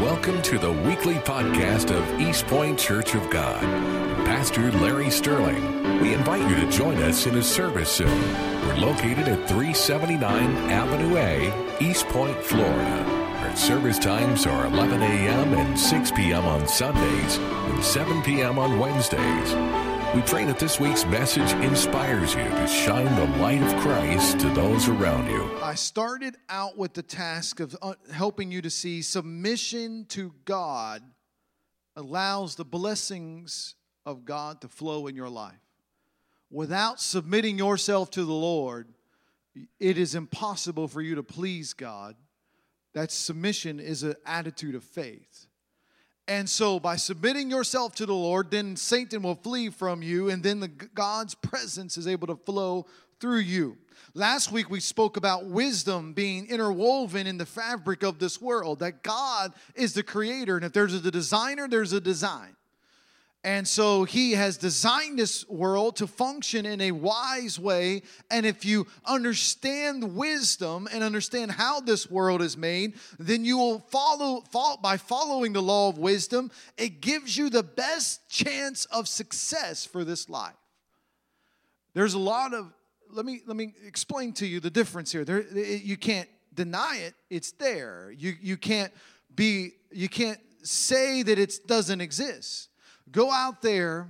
Welcome to the weekly podcast of East Point Church of God. Pastor Larry Sterling. We invite you to join us in a service soon. We're located at 379 Avenue A, East Point, Florida. Our service times are 11 a.m. and 6 p.m. on Sundays and 7 p.m. on Wednesdays. We pray that this week's message inspires you to shine the light of Christ to those around you. I started out with the task of uh, helping you to see submission to God allows the blessings of God to flow in your life. Without submitting yourself to the Lord, it is impossible for you to please God. That submission is an attitude of faith. And so, by submitting yourself to the Lord, then Satan will flee from you, and then the God's presence is able to flow through you. Last week we spoke about wisdom being interwoven in the fabric of this world, that God is the creator, and if there's a designer, there's a design. And so he has designed this world to function in a wise way. And if you understand wisdom and understand how this world is made, then you will follow, follow by following the law of wisdom. It gives you the best chance of success for this life. There's a lot of let me let me explain to you the difference here. There, you can't deny it; it's there. You you can't be you can't say that it doesn't exist. Go out there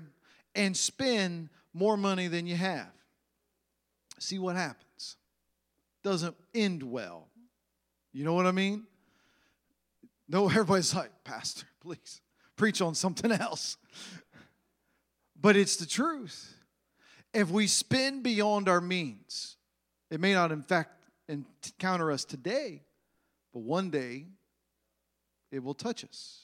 and spend more money than you have. See what happens. Doesn't end well. You know what I mean? No, everybody's like, Pastor, please preach on something else. But it's the truth. If we spend beyond our means, it may not, in fact, encounter us today, but one day it will touch us.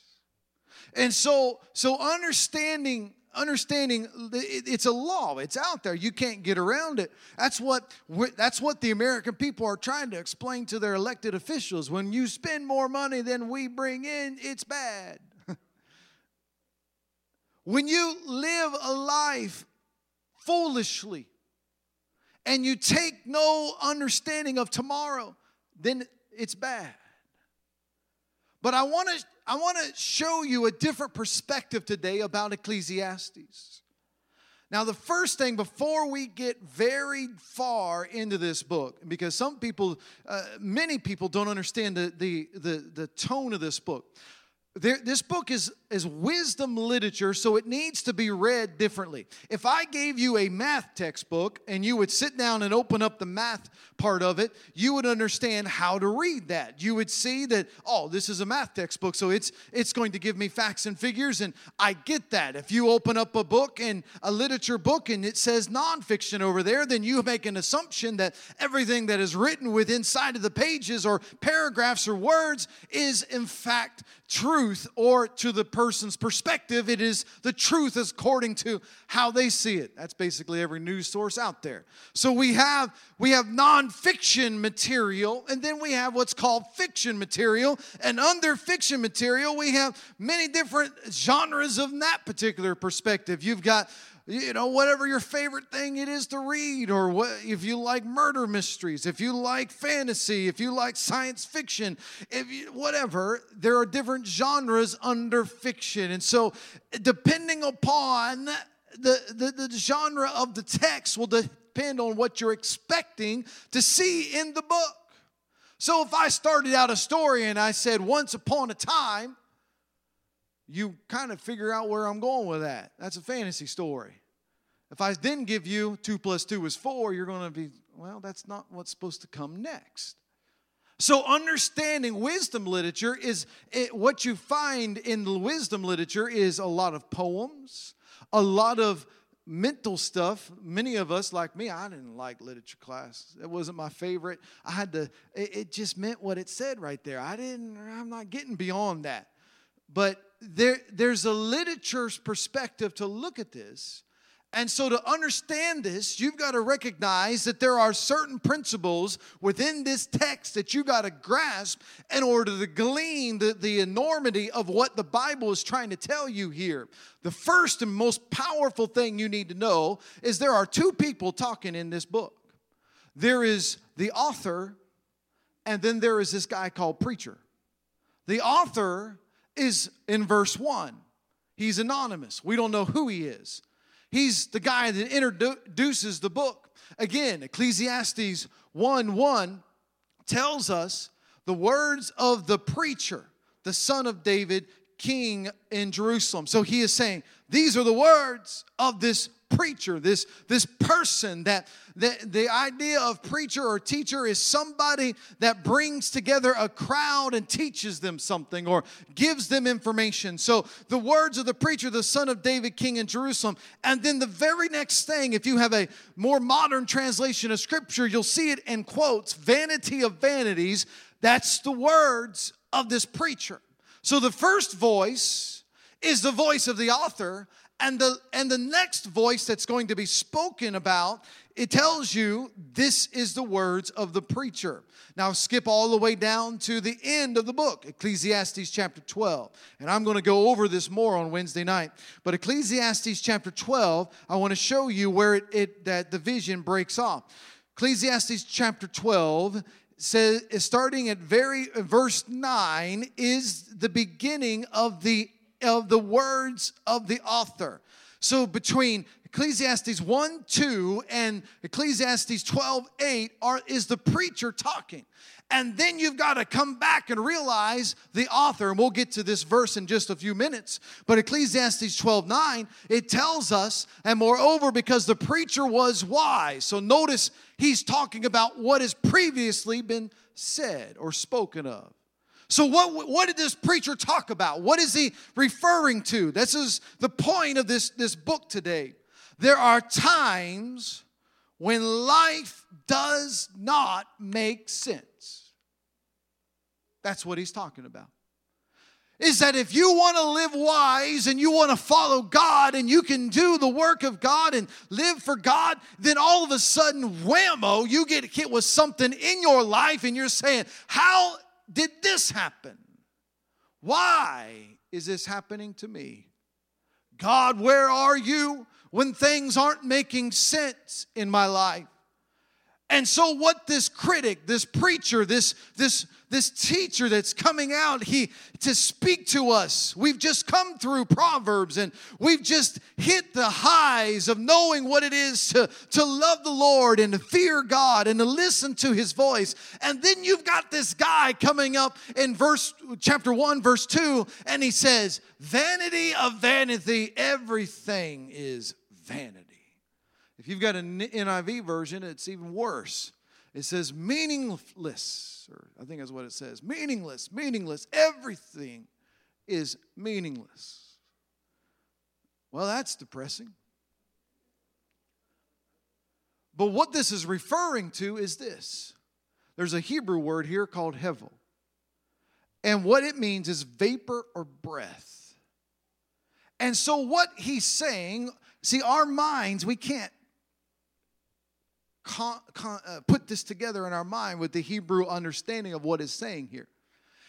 And so, so understanding understanding it's a law. It's out there. You can't get around it. That's what that's what the american people are trying to explain to their elected officials. When you spend more money than we bring in it's bad. When you live a life foolishly and you take no understanding of tomorrow then it's bad but i want to I want to show you a different perspective today about Ecclesiastes. Now, the first thing before we get very far into this book, because some people, uh, many people don't understand the, the, the, the tone of this book. There, this book is, is wisdom literature, so it needs to be read differently. If I gave you a math textbook and you would sit down and open up the math part of it, you would understand how to read that. You would see that, oh, this is a math textbook, so it's it's going to give me facts and figures, and I get that. If you open up a book and a literature book and it says nonfiction over there, then you make an assumption that everything that is written within inside of the pages or paragraphs or words is in fact truth, or to the person's perspective, it is the truth according to how they see it. That's basically every news source out there. So we have we have nonfiction material, and then we have what's called fiction material. And under fiction material, we have many different genres of that particular perspective. You've got you know whatever your favorite thing it is to read or what if you like murder mysteries if you like fantasy if you like science fiction if you whatever there are different genres under fiction. And so depending upon the, the, the genre of the text will depend on what you're expecting to see in the book. So if i started out a story and i said once upon a time you kind of figure out where I'm going with that. That's a fantasy story. If I didn't give you two plus two is four, you're going to be, well, that's not what's supposed to come next. So, understanding wisdom literature is it, what you find in the wisdom literature is a lot of poems, a lot of mental stuff. Many of us, like me, I didn't like literature class. It wasn't my favorite. I had to, it, it just meant what it said right there. I didn't, I'm not getting beyond that. But there, there's a literature's perspective to look at this. And so, to understand this, you've got to recognize that there are certain principles within this text that you got to grasp in order to glean the, the enormity of what the Bible is trying to tell you here. The first and most powerful thing you need to know is there are two people talking in this book there is the author, and then there is this guy called preacher. The author is in verse 1. He's anonymous. We don't know who he is. He's the guy that introduces the book. Again, Ecclesiastes 1 1 tells us the words of the preacher, the son of David, king in Jerusalem. So he is saying, These are the words of this preacher, this, this person that the, the idea of preacher or teacher is somebody that brings together a crowd and teaches them something or gives them information. So the words of the preacher, the son of David, king in Jerusalem. And then the very next thing, if you have a more modern translation of scripture, you'll see it in quotes vanity of vanities. That's the words of this preacher. So the first voice is the voice of the author, and the and the next voice that's going to be spoken about it tells you this is the words of the preacher. Now skip all the way down to the end of the book ecclesiastes chapter 12 and i'm going to go over this more on wednesday night. But ecclesiastes chapter 12 i want to show you where it, it that the vision breaks off. Ecclesiastes chapter 12 says starting at very verse 9 is the beginning of the of the words of the author. So between Ecclesiastes 1 2 and Ecclesiastes 12 8 are, is the preacher talking. And then you've got to come back and realize the author, and we'll get to this verse in just a few minutes. But Ecclesiastes 12 9, it tells us, and moreover, because the preacher was wise. So notice he's talking about what has previously been said or spoken of. So, what, what did this preacher talk about? What is he referring to? This is the point of this, this book today. There are times when life does not make sense. That's what he's talking about. Is that if you want to live wise and you want to follow God and you can do the work of God and live for God, then all of a sudden, whammo, you get hit with something in your life and you're saying, How did this happen? Why is this happening to me? God, where are you when things aren't making sense in my life? And so what this critic, this preacher, this this this teacher that's coming out he to speak to us. We've just come through Proverbs and we've just hit the highs of knowing what it is to, to love the Lord and to fear God and to listen to his voice. And then you've got this guy coming up in verse chapter 1 verse 2 and he says, "Vanity of vanity, everything is vanity." If you've got an NIV version, it's even worse. It says meaningless, or I think that's what it says meaningless, meaningless. Everything is meaningless. Well, that's depressing. But what this is referring to is this there's a Hebrew word here called hevel. And what it means is vapor or breath. And so, what he's saying, see, our minds, we can't con, con, uh, put this together in our mind with the Hebrew understanding of what is saying here.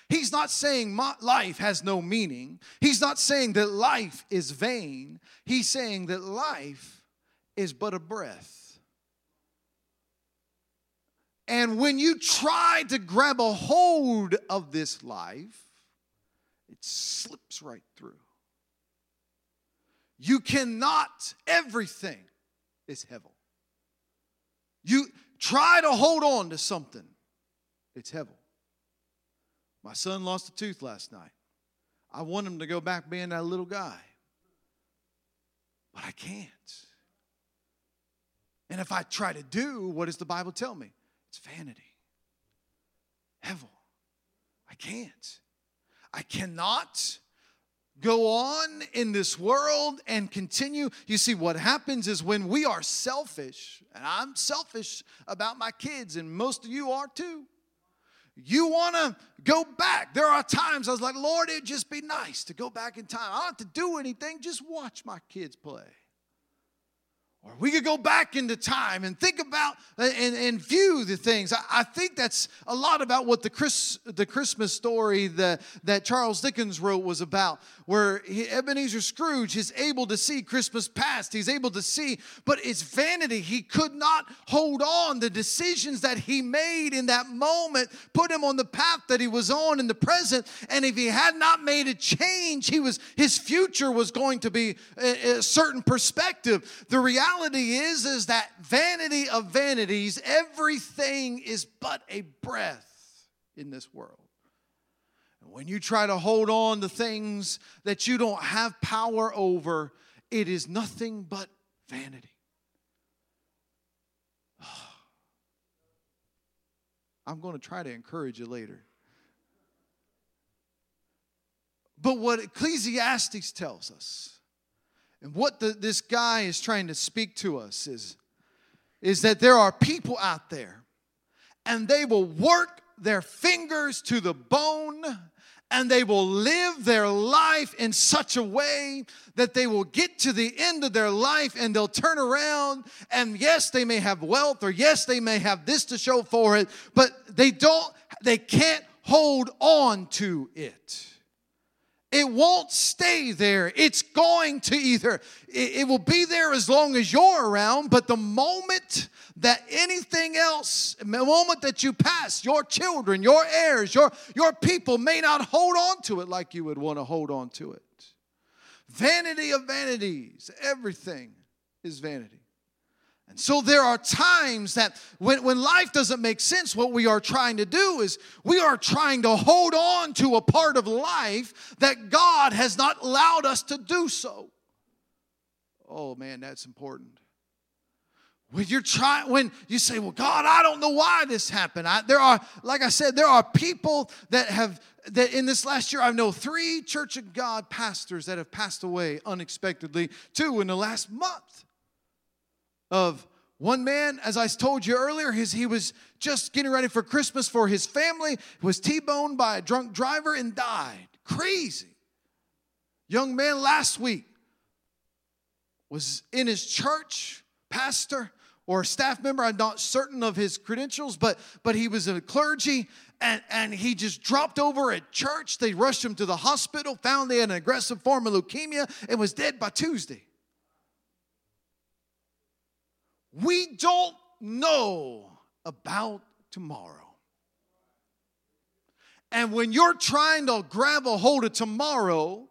He's not saying life has no meaning. He's not saying that life is vain. He's saying that life is but a breath. And when you try to grab a hold of this life, it slips right through. You cannot, everything is hevel. You try to hold on to something, it's hevel. My son lost a tooth last night. I want him to go back being that little guy, but I can't. And if I try to do, what does the Bible tell me? It's vanity. Hevel. I can't. I cannot go on in this world and continue. You see, what happens is when we are selfish, and I'm selfish about my kids, and most of you are too. You want to go back. There are times I was like, Lord, it'd just be nice to go back in time. I don't have to do anything, just watch my kids play. Or we could go back into time and think about and, and view the things. I, I think that's a lot about what the, Chris, the Christmas story that, that Charles Dickens wrote was about, where he, Ebenezer Scrooge is able to see Christmas past. He's able to see, but it's vanity. He could not hold on. The decisions that he made in that moment put him on the path that he was on in the present. And if he had not made a change, he was his future was going to be a, a certain perspective. The reality reality is is that vanity of vanities, everything is but a breath in this world. And when you try to hold on to things that you don't have power over, it is nothing but vanity. I'm going to try to encourage you later. But what Ecclesiastes tells us and what the, this guy is trying to speak to us is, is that there are people out there and they will work their fingers to the bone and they will live their life in such a way that they will get to the end of their life and they'll turn around and yes they may have wealth or yes they may have this to show for it but they don't they can't hold on to it it won't stay there. It's going to either, it, will be there as long as you're around, but the moment that anything else, the moment that you pass, your children, your heirs, your, your people may not hold on to it like you would want to hold on to it. Vanity of vanities, everything is vanity. So there are times that when, when life doesn't make sense, what we are trying to do is we are trying to hold on to a part of life that God has not allowed us to do so. Oh man, that's important. When you're trying, when you say, "Well, God, I don't know why this happened," I, there are, like I said, there are people that have that in this last year. I know three Church of God pastors that have passed away unexpectedly. Two in the last month of one man, as I told you earlier, his, he was just getting ready for Christmas for his family, was T-boned by a drunk driver and died. Crazy. Young man last week was in his church, pastor or staff member. I'm not certain of his credentials, but but he was a clergy and, and he just dropped over at church. They rushed him to the hospital, found they had an aggressive form of leukemia, and was dead by Tuesday. We don't know about tomorrow. And when you're trying to grab a hold of tomorrow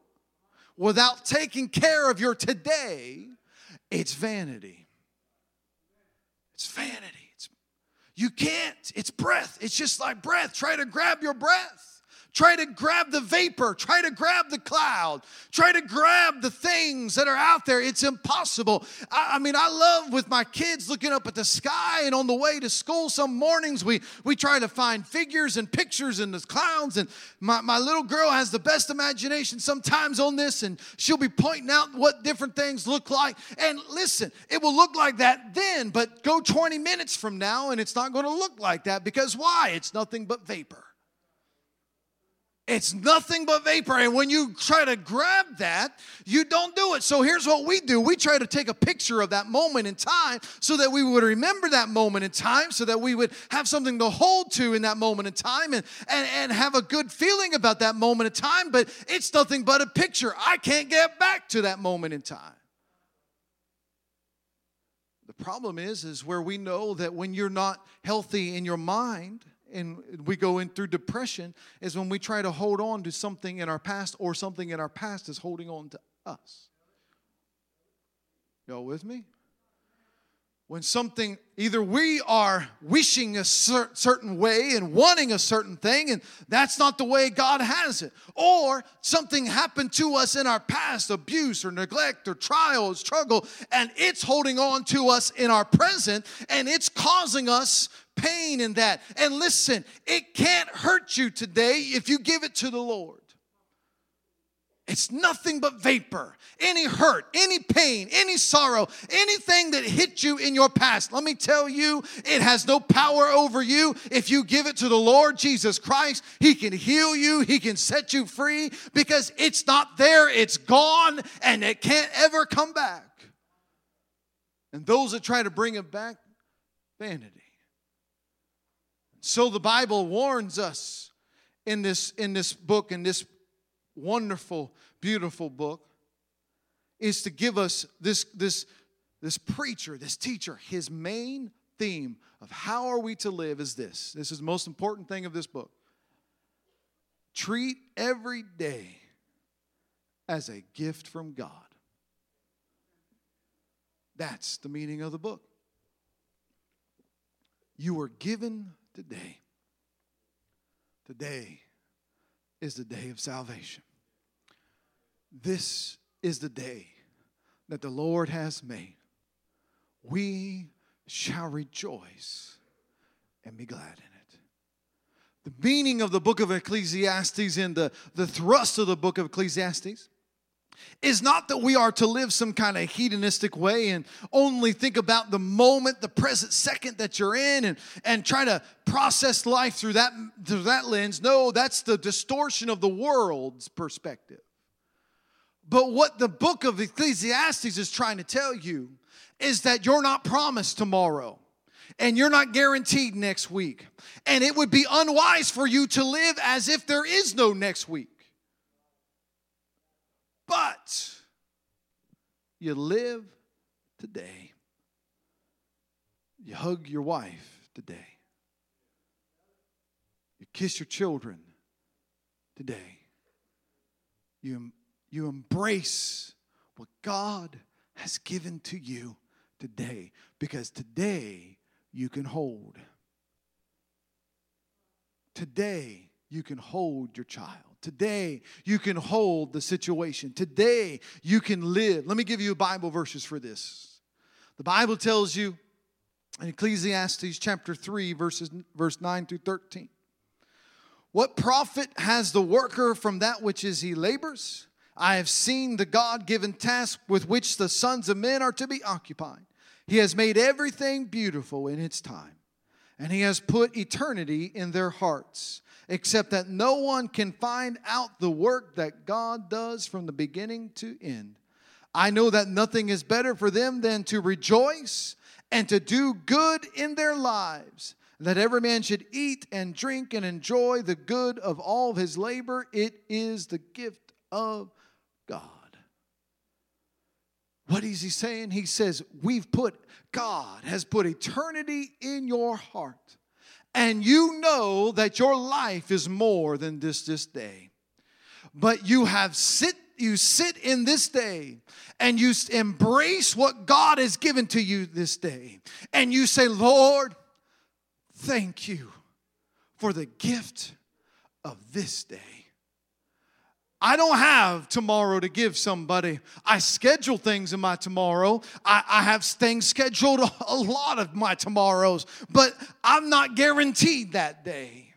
without taking care of your today, it's vanity. It's vanity. It's, you can't. It's breath. It's just like breath. Try to grab your breath. Try to grab the vapor. Try to grab the cloud. Try to grab the things that are out there. It's impossible. I, I, mean, I love with my kids looking up at the sky and on the way to school. Some mornings we, we try to find figures and pictures in the clouds. And my, my little girl has the best imagination sometimes on this, and she'll be pointing out what different things look like. And listen, it will look like that then, but go 20 minutes from now and it's not going to look like that because why? It's nothing but vapor. It's nothing but vapor. And when you try to grab that, you don't do it. So here's what we do we try to take a picture of that moment in time so that we would remember that moment in time, so that we would have something to hold to in that moment in time and, and, and have a good feeling about that moment in time. But it's nothing but a picture. I can't get back to that moment in time. The problem is, is where we know that when you're not healthy in your mind, and we go in through depression is when we try to hold on to something in our past or something in our past is holding on to us. Y'all with me? When something, either we are wishing a cer- certain way and wanting a certain thing, and that's not the way God has it, or something happened to us in our past abuse or neglect or trial or struggle, and it's holding on to us in our present, and it's causing us pain in that. And listen, it can't hurt you today if you give it to the Lord. It's nothing but vapor. Any hurt, any pain, any sorrow, anything that hit you in your past, let me tell you, it has no power over you. If you give it to the Lord Jesus Christ, He can heal you, He can set you free because it's not there, it's gone, and it can't ever come back. And those that try to bring it back, vanity. So the Bible warns us in this, in this book, in this wonderful, beautiful book, is to give us this, this, this preacher, this teacher, his main theme of how are we to live is this. This is the most important thing of this book. Treat every day as a gift from God. That's the meaning of the book. You were given today. Today is the day of salvation. This is the day that the Lord has made. We shall rejoice and be glad in it. The meaning of the book of Ecclesiastes and the, the thrust of the book of Ecclesiastes is not that we are to live some kind of hedonistic way and only think about the moment, the present second that you're in and, and try to process life through that, through that lens. No, that's the distortion of the world's perspective. But what the book of Ecclesiastes is trying to tell you is that you're not promised tomorrow and you're not guaranteed next week. And it would be unwise for you to live as if there is no next week. But you live today. You hug your wife today. You kiss your children today. You, you embrace what God has given to you today because today you can hold. Today you can hold your child. Today, you can hold the situation. Today, you can live. Let me give you Bible verses for this. The Bible tells you in Ecclesiastes chapter 3, verses, verse 9 through 13. What profit has the worker from that which is he labors? I have seen the God given task with which the sons of men are to be occupied. He has made everything beautiful in its time, and he has put eternity in their hearts except that no one can find out the work that God does from the beginning to end. I know that nothing is better for them than to rejoice and to do good in their lives. That every man should eat and drink and enjoy the good of all of his labor. It is the gift of God. What is he saying? He says, We've put, God has put eternity in your heart and you know that your life is more than this this day. But you have sit you sit in this day and you embrace what god has given to you this day. And you say lord thank you for the gift of this day I don't have tomorrow to give somebody. I schedule things in my tomorrow. I, I, have things scheduled a lot of my tomorrows, but I'm not guaranteed that day.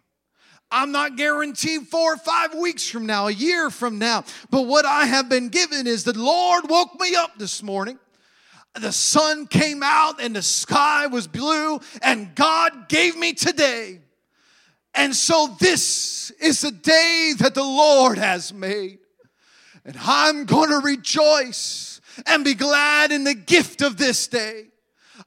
I'm not guaranteed four or five weeks from now, a year from now. But what I have been given is the Lord woke me up this morning. The sun came out and the sky was blue, and God gave me today. And so this is the day that the Lord has made. And I'm going to rejoice and be glad in the gift of this day.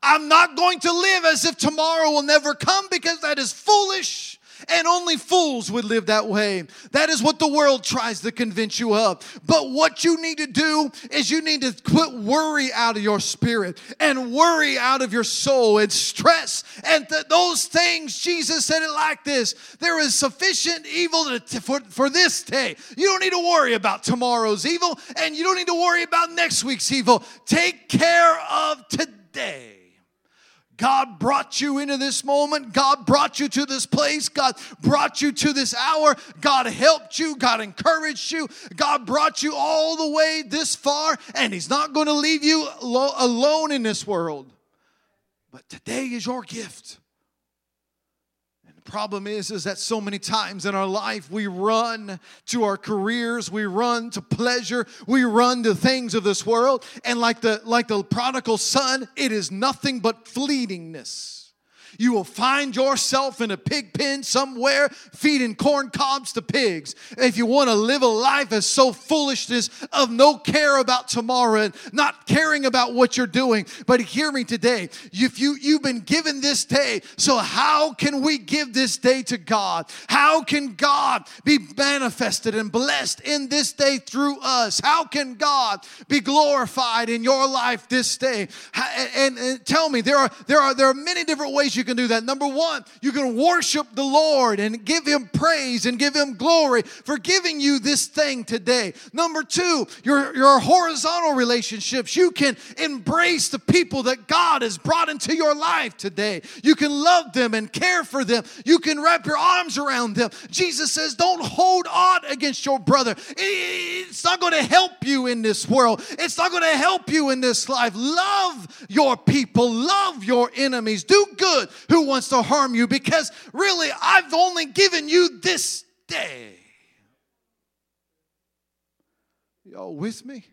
I'm not going to live as if tomorrow will never come because that is foolish and only fools would live that way. That is what the world tries to convince you of. But what you need to do is you need to put worry out of your spirit and worry out of your soul and stress and th- those things. Jesus said it like this there is sufficient evil to, for, for this day. You don't need to worry about tomorrow's evil and you don't need to worry about next week's evil. Take care of today. God brought you into this moment. God brought you to this place. God brought you to this hour. God helped you. God encouraged you. God brought you all the way this far, and He's not going to leave you alone in this world. But today is your gift. Problem is, is that so many times in our life we run to our careers, we run to pleasure, we run to things of this world, and like the like the prodigal son, it is nothing but fleetingness. You will find yourself in a pig pen somewhere feeding corn cobs to pigs. If you want to live a life as so foolishness of no care about tomorrow and not caring about what you're doing, but hear me today. If you you've been given this day, so how can we give this day to God? How can God be manifested and blessed in this day through us? How can God be glorified in your life this day? And, and tell me, there are there are there are many different ways you can do that. Number one, you can worship the Lord and give Him praise and give Him glory for giving you this thing today. Number two, your your horizontal relationships. You can embrace the people that God has brought into your life today. You can love them and care for them. You can wrap your arms around them. Jesus says, "Don't hold on against your brother. It's not going to help you in this world. It's not going to help you in this life. Love your people. Love your enemies. Do good who wants to harm you because really I've only given you this day. Y'all with me?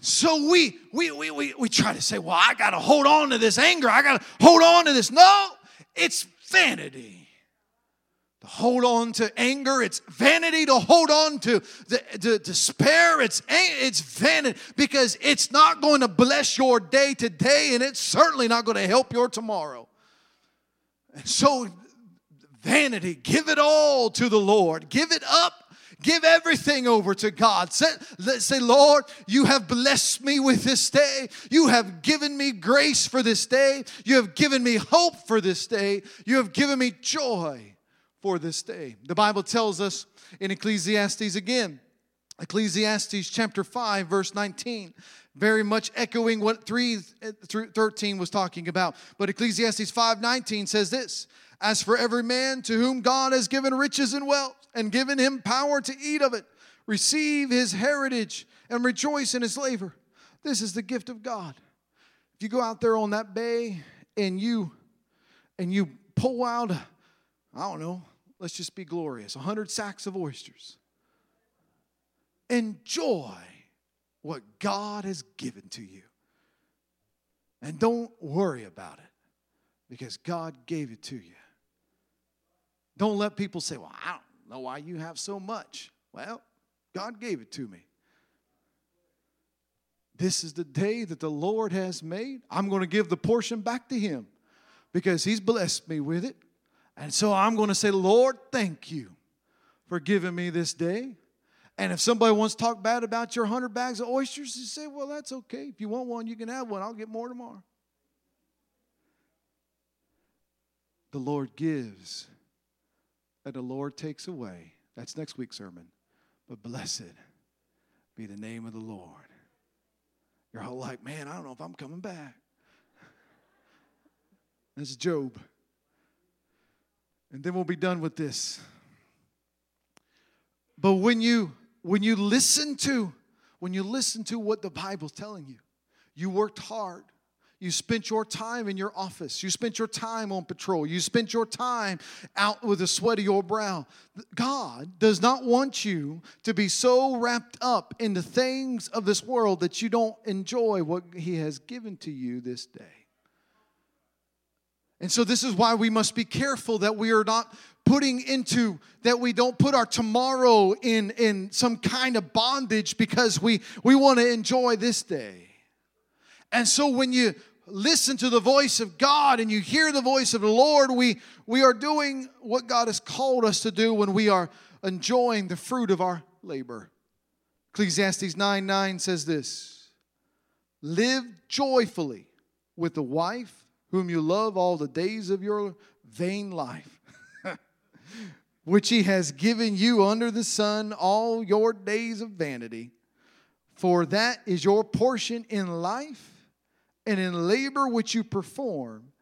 So we, we, we, we, we try to say, well, I got to hold on to this anger. I got to hold on to this. No, it's vanity to hold on to anger. It's vanity to hold on to the, the despair. It's, it's vanity because it's not going to bless your day today and it's certainly not going to help your tomorrow. And so, vanity, give it all to the Lord. Give it up. Give everything over to God. Say, say, Lord, you have blessed me with this day. You have given me grace for this day. You have given me hope for this day. You have given me joy for this day. The Bible tells us in Ecclesiastes again, Ecclesiastes chapter 5, verse 19, very much echoing what 3 through 13 was talking about. But Ecclesiastes 5 19 says this As for every man to whom God has given riches and wealth and given him power to eat of it, receive his heritage and rejoice in his labor. This is the gift of God. If you go out there on that bay and you and you pull out, I don't know, let's just be glorious 100 sacks of oysters. Enjoy what God has given to you. And don't worry about it because God gave it to you. Don't let people say, Well, I don't know why you have so much. Well, God gave it to me. This is the day that the Lord has made. I'm going to give the portion back to Him because He's blessed me with it. And so I'm going to say, Lord, thank you for giving me this day. And if somebody wants to talk bad about your 100 bags of oysters, you say, well, that's okay. If you want one, you can have one. I'll get more tomorrow. The Lord gives and the Lord takes away. That's next week's sermon. But blessed be the name of the Lord. You're all like, man, I don't know if I'm coming back. That's Job. And then we'll be done with this. But when you when you listen to when you listen to what the Bible's telling you, you worked hard. You spent your time in your office. You spent your time on patrol. You spent your time out with the sweat of your brow. God does not want you to be so wrapped up in the things of this world that you don't enjoy what He has given to you this day. And so, this is why we must be careful that we are not putting into, that we don't put our tomorrow in, in some kind of bondage because we, we want to enjoy this day. And so, when you listen to the voice of God and you hear the voice of the Lord, we, we are doing what God has called us to do when we are enjoying the fruit of our labor. Ecclesiastes 9 9 says this Live joyfully with the wife whom you love all the days of your vain life, which he has given you under the sun all your days of vanity. For that is your portion in life and in labor which you perform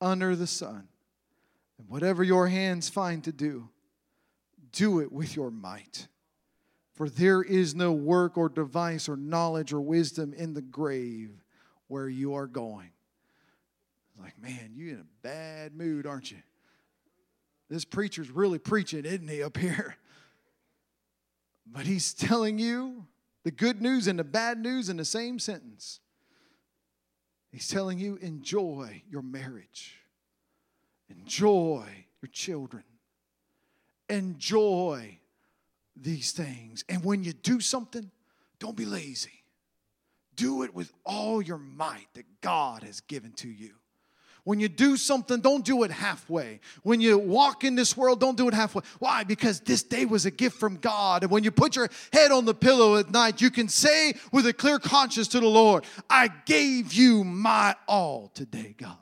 under the sun. And whatever your hands find to do, do it with your might. For there is no work or device or knowledge or wisdom in the grave where you are going. Like, man, you in a bad mood, aren't you? This preacher's really preaching, isn't he, up here? But he's telling you the good news and the bad news in the same sentence. He's telling you, enjoy your marriage, enjoy your children, enjoy these things. And when you do something, don't be lazy. Do it with all your might that God has given to you. When you do something, don't do it halfway. When you walk in this world, don't do it halfway. Why? Because this day was a gift from God. And when you put your head on the pillow at night, you can say with a clear conscience to the Lord, I gave you my all today, God.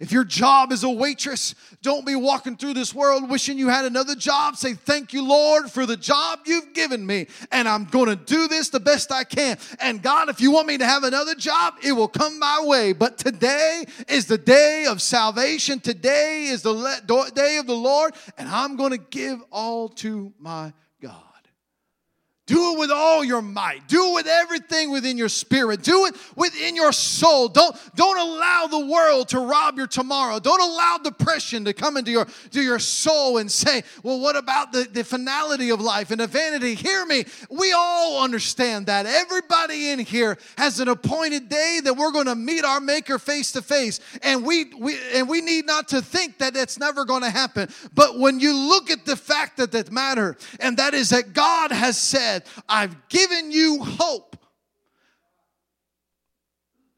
If your job is a waitress, don't be walking through this world wishing you had another job. Say, Thank you, Lord, for the job you've given me. And I'm going to do this the best I can. And God, if you want me to have another job, it will come my way. But today is the day of salvation. Today is the day of the Lord. And I'm going to give all to my. Do it with all your might. Do it with everything within your spirit. Do it within your soul. Don't, don't allow the world to rob your tomorrow. Don't allow depression to come into your, to your soul and say, well, what about the, the finality of life and the vanity? Hear me. We all understand that. Everybody in here has an appointed day that we're going to meet our maker face to face. And we, we, and we need not to think that it's never going to happen. But when you look at the fact that that matter, and that is that God has said, said, I've given you hope.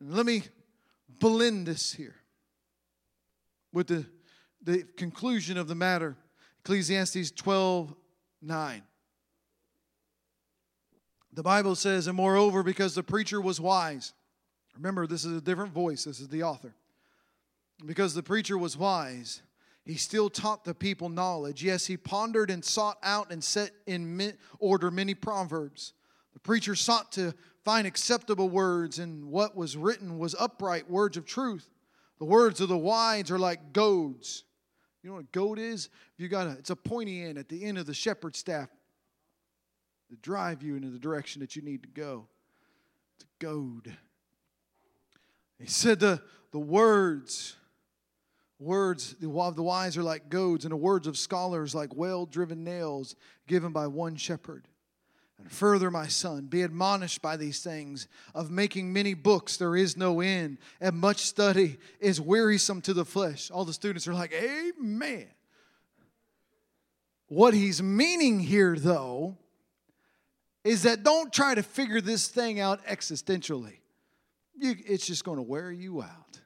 Let me blend this here with the, the conclusion of the matter Ecclesiastes 12 9. The Bible says, and moreover, because the preacher was wise. Remember, this is a different voice, this is the author. Because the preacher was wise, he still taught the people knowledge. Yes, he pondered and sought out and set in order many proverbs. The preacher sought to find acceptable words, and what was written was upright words of truth. The words of the wise are like goads. You know what a goad is? You got a, it's a pointy end at the end of the shepherd's staff to drive you into the direction that you need to go. It's a goad. He said the, the words Words of the wise are like goads, and the words of scholars like well driven nails given by one shepherd. And further, my son, be admonished by these things. Of making many books, there is no end, and much study is wearisome to the flesh. All the students are like, Amen. What he's meaning here, though, is that don't try to figure this thing out existentially. You, it's just going to wear you out.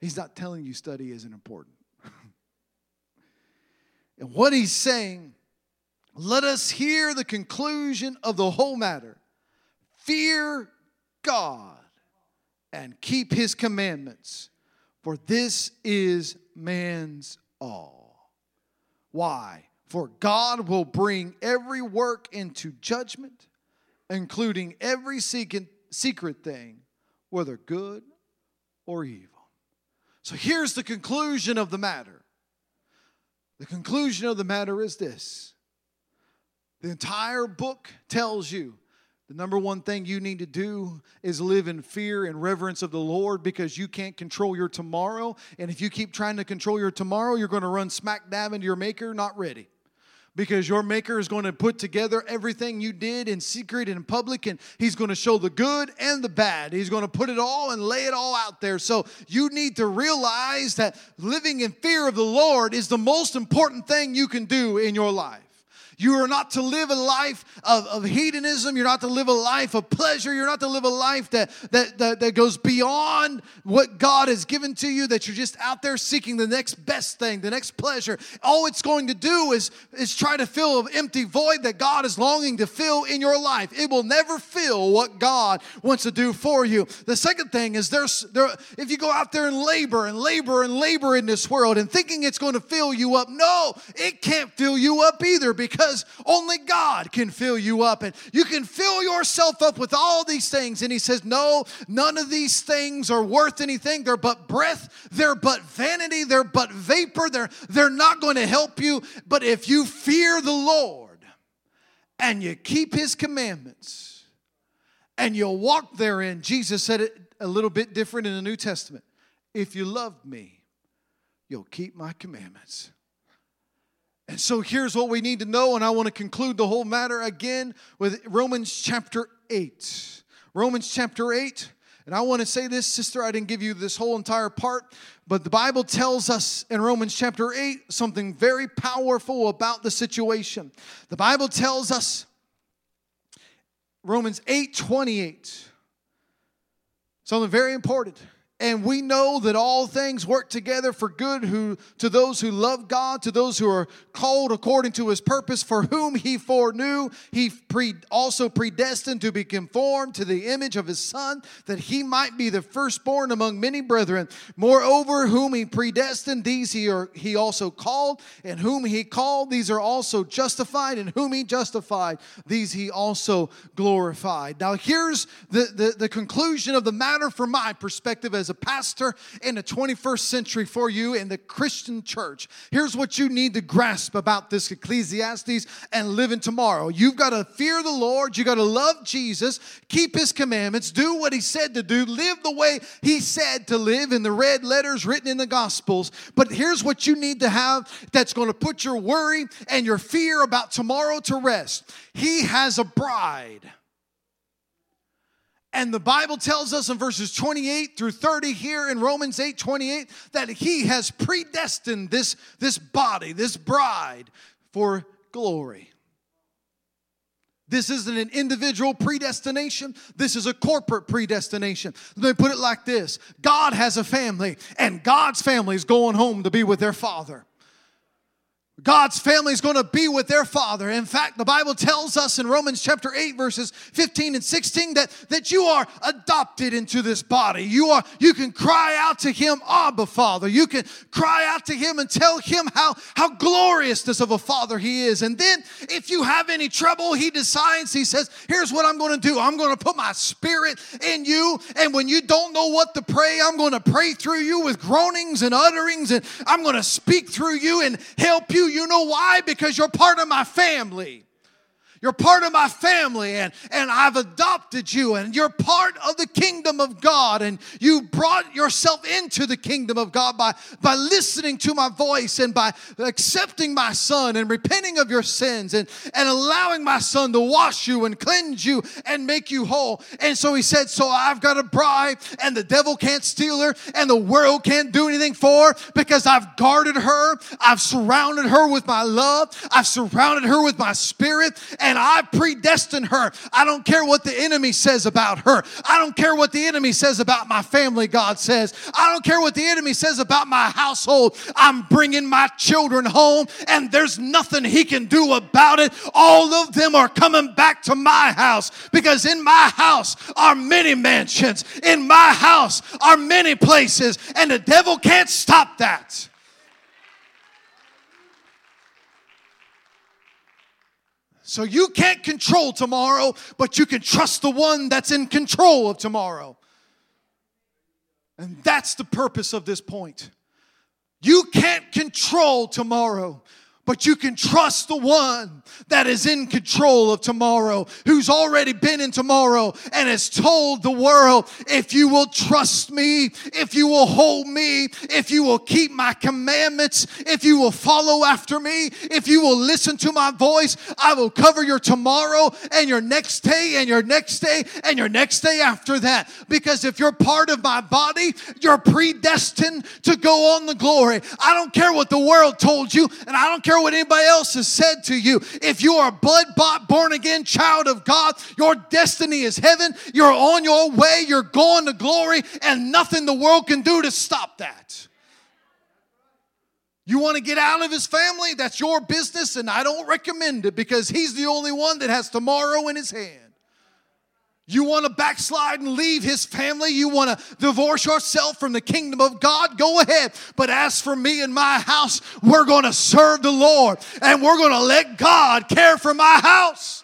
He's not telling you study isn't important. and what he's saying, let us hear the conclusion of the whole matter. Fear God and keep his commandments, for this is man's all. Why? For God will bring every work into judgment, including every secret thing, whether good or evil. So here's the conclusion of the matter. The conclusion of the matter is this the entire book tells you the number one thing you need to do is live in fear and reverence of the Lord because you can't control your tomorrow. And if you keep trying to control your tomorrow, you're going to run smack dab into your maker, not ready because your maker is going to put together everything you did in secret and in public and he's going to show the good and the bad. He's going to put it all and lay it all out there. So you need to realize that living in fear of the lord is the most important thing you can do in your life you are not to live a life of, of hedonism. You're not to live a life of pleasure. You're not to live a life that, that, that, that goes beyond what God has given to you, that you're just out there seeking the next best thing, the next pleasure. All it's going to do is, is try to fill an empty void that God is longing to fill in your life. It will never fill what God wants to do for you. The second thing is there's there if you go out there and labor and labor and labor in this world and thinking it's going to fill you up, no, it can't fill you up either because because only God can fill you up. And you can fill yourself up with all these things. And He says, No, none of these things are worth anything. They're but breath, they're but vanity, they're but vapor, they're, they're not going to help you. But if you fear the Lord and you keep His commandments and you'll walk therein, Jesus said it a little bit different in the New Testament. If you love me, you'll keep my commandments. And so here's what we need to know, and I want to conclude the whole matter again with Romans chapter 8. Romans chapter 8, And I want to say this, sister, I didn't give you this whole entire part, but the Bible tells us in Romans chapter 8 something very powerful about the situation. The Bible tells us, Romans 8 28, something very important. And we know that all things work together for good who, to those who love God, to those who are called according to his purpose, for whom he foreknew, he pre, also predestined to be conformed to the image of his Son, that he might be the firstborn among many brethren. Moreover, whom he predestined, these he, are, he also called, and whom he called, these are also justified, and whom he justified, these he also glorified. Now, here's the, the, the conclusion of the matter from my perspective as a pastor in the 21st century for you in the Christian church. Here's what you need to grasp about this Ecclesiastes and living tomorrow. You've got to fear the Lord, you got to love Jesus, keep his commandments, do what he said to do, live the way he said to live in the red letters written in the Gospels. But here's what you need to have that's going to put your worry and your fear about tomorrow to rest. He has a bride. And the Bible tells us in verses 28 through 30 here in Romans 8 28 that he has predestined this, this body, this bride, for glory. This isn't an individual predestination. This is a corporate predestination. Let me put it like this God has a family, and God's family is going home to be with their father. God's family is going to be with their father. In fact, the Bible tells us in Romans chapter 8 verses 15 and 16 that, that you are adopted into this body. You are you can cry out to him, Abba Father. You can cry out to him and tell him how how gloriousness of a father he is. And then if you have any trouble, he decides he says, "Here's what I'm going to do. I'm going to put my spirit in you, and when you don't know what to pray, I'm going to pray through you with groanings and utterings and I'm going to speak through you and help you you know why? Because you're part of my family. You're part of my family and, and I've adopted you and you're part of the kingdom of God and you brought yourself into the kingdom of God by, by listening to my voice and by accepting my son and repenting of your sins and, and allowing my son to wash you and cleanse you and make you whole. And so he said, So I've got a bride and the devil can't steal her and the world can't do anything for her because I've guarded her. I've surrounded her with my love. I've surrounded her with my spirit. And and I predestined her. I don't care what the enemy says about her. I don't care what the enemy says about my family, God says. I don't care what the enemy says about my household. I'm bringing my children home, and there's nothing he can do about it. All of them are coming back to my house because in my house are many mansions. In my house are many places, and the devil can't stop that. So you can't control tomorrow, but you can trust the one that's in control of tomorrow. And that's the purpose of this point. You can't control tomorrow, but you can trust the one that is in control of tomorrow, who's already been in tomorrow and has told the world, if you will trust me, if you will hold me, if you will keep my commandments, if you will follow after me, if you will listen to my voice, I will cover your tomorrow and your next day and your next day and your next day after that. Because if you're part of my body, you're predestined to go on the glory. I don't care what the world told you, and I don't care what anybody else has said to you. If you are a blood bought, born again child of God, your destiny is heaven. You're on your way. You're going to glory, and nothing the world can do to stop that. You want to get out of his family? That's your business, and I don't recommend it because he's the only one that has tomorrow in his hand. You want to backslide and leave his family? You want to divorce yourself from the kingdom of God? Go ahead. But as for me and my house, we're going to serve the Lord and we're going to let God care for my house.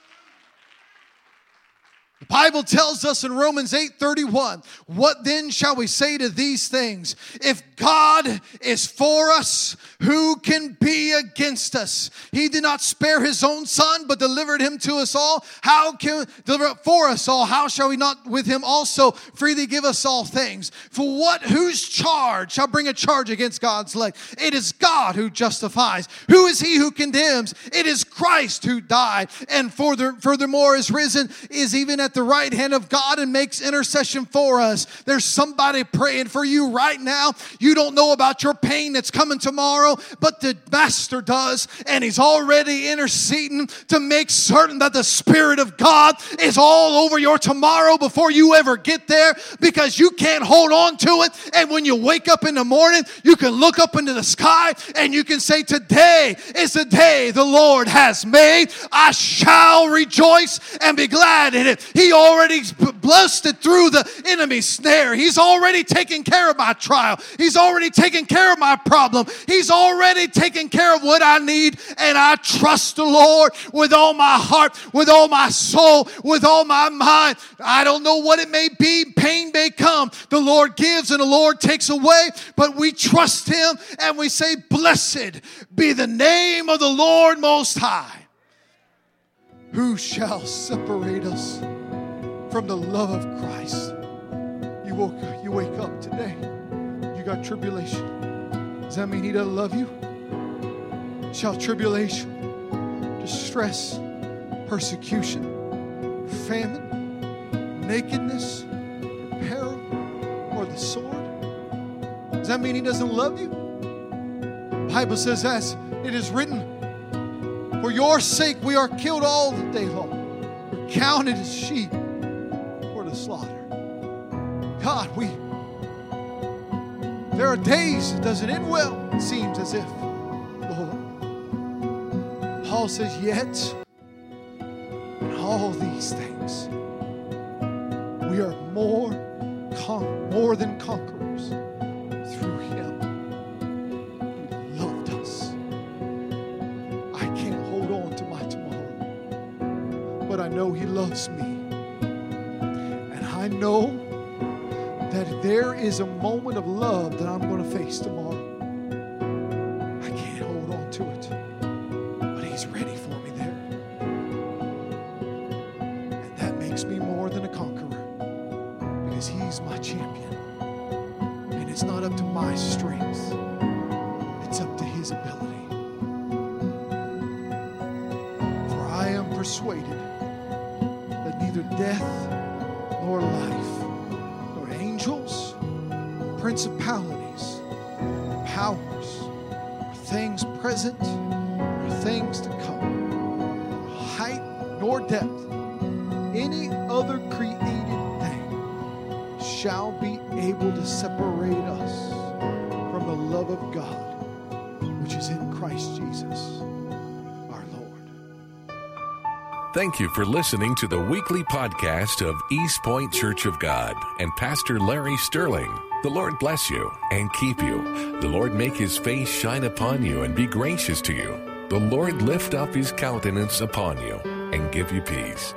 The Bible tells us in Romans 8:31, what then shall we say to these things? If God is for us, who can be against us? He did not spare his own son, but delivered him to us all. How can deliver for us all? How shall we not with him also freely give us all things? For what whose charge shall bring a charge against God's elect? It is God who justifies. Who is he who condemns? It is Christ who died, and further, furthermore is risen, is even at the right hand of God and makes intercession for us. There's somebody praying for you right now. You don't know about your pain that's coming tomorrow, but the Master does, and He's already interceding to make certain that the Spirit of God is all over your tomorrow before you ever get there because you can't hold on to it. And when you wake up in the morning, you can look up into the sky and you can say, Today is the day the Lord has made. I shall rejoice and be glad in it. He already blusted through the enemy's snare. He's already taken care of my trial. He's already taken care of my problem. He's already taken care of what I need. And I trust the Lord with all my heart, with all my soul, with all my mind. I don't know what it may be. Pain may come. The Lord gives and the Lord takes away, but we trust Him and we say, Blessed be the name of the Lord Most High. Who shall separate us from the love of Christ? You woke, you wake up today. Got tribulation. Does that mean He doesn't love you? Shall tribulation, distress, persecution, famine, nakedness, peril, or the sword? Does that mean He doesn't love you? The Bible says, as it is written, for your sake, we are killed all the day long. We're counted as sheep for the slaughter. God, we. There are days it doesn't end well. It seems as if, Lord. Paul says, yet in all these things, we are more, con- more than conquerors through Him who loved us. I can't hold on to my tomorrow, but I know He loves me. Is a moment of love that I'm going to face tomorrow. I can't hold on to it, Thank you for listening to the weekly podcast of East Point Church of God and Pastor Larry Sterling. The Lord bless you and keep you. The Lord make his face shine upon you and be gracious to you. The Lord lift up his countenance upon you and give you peace.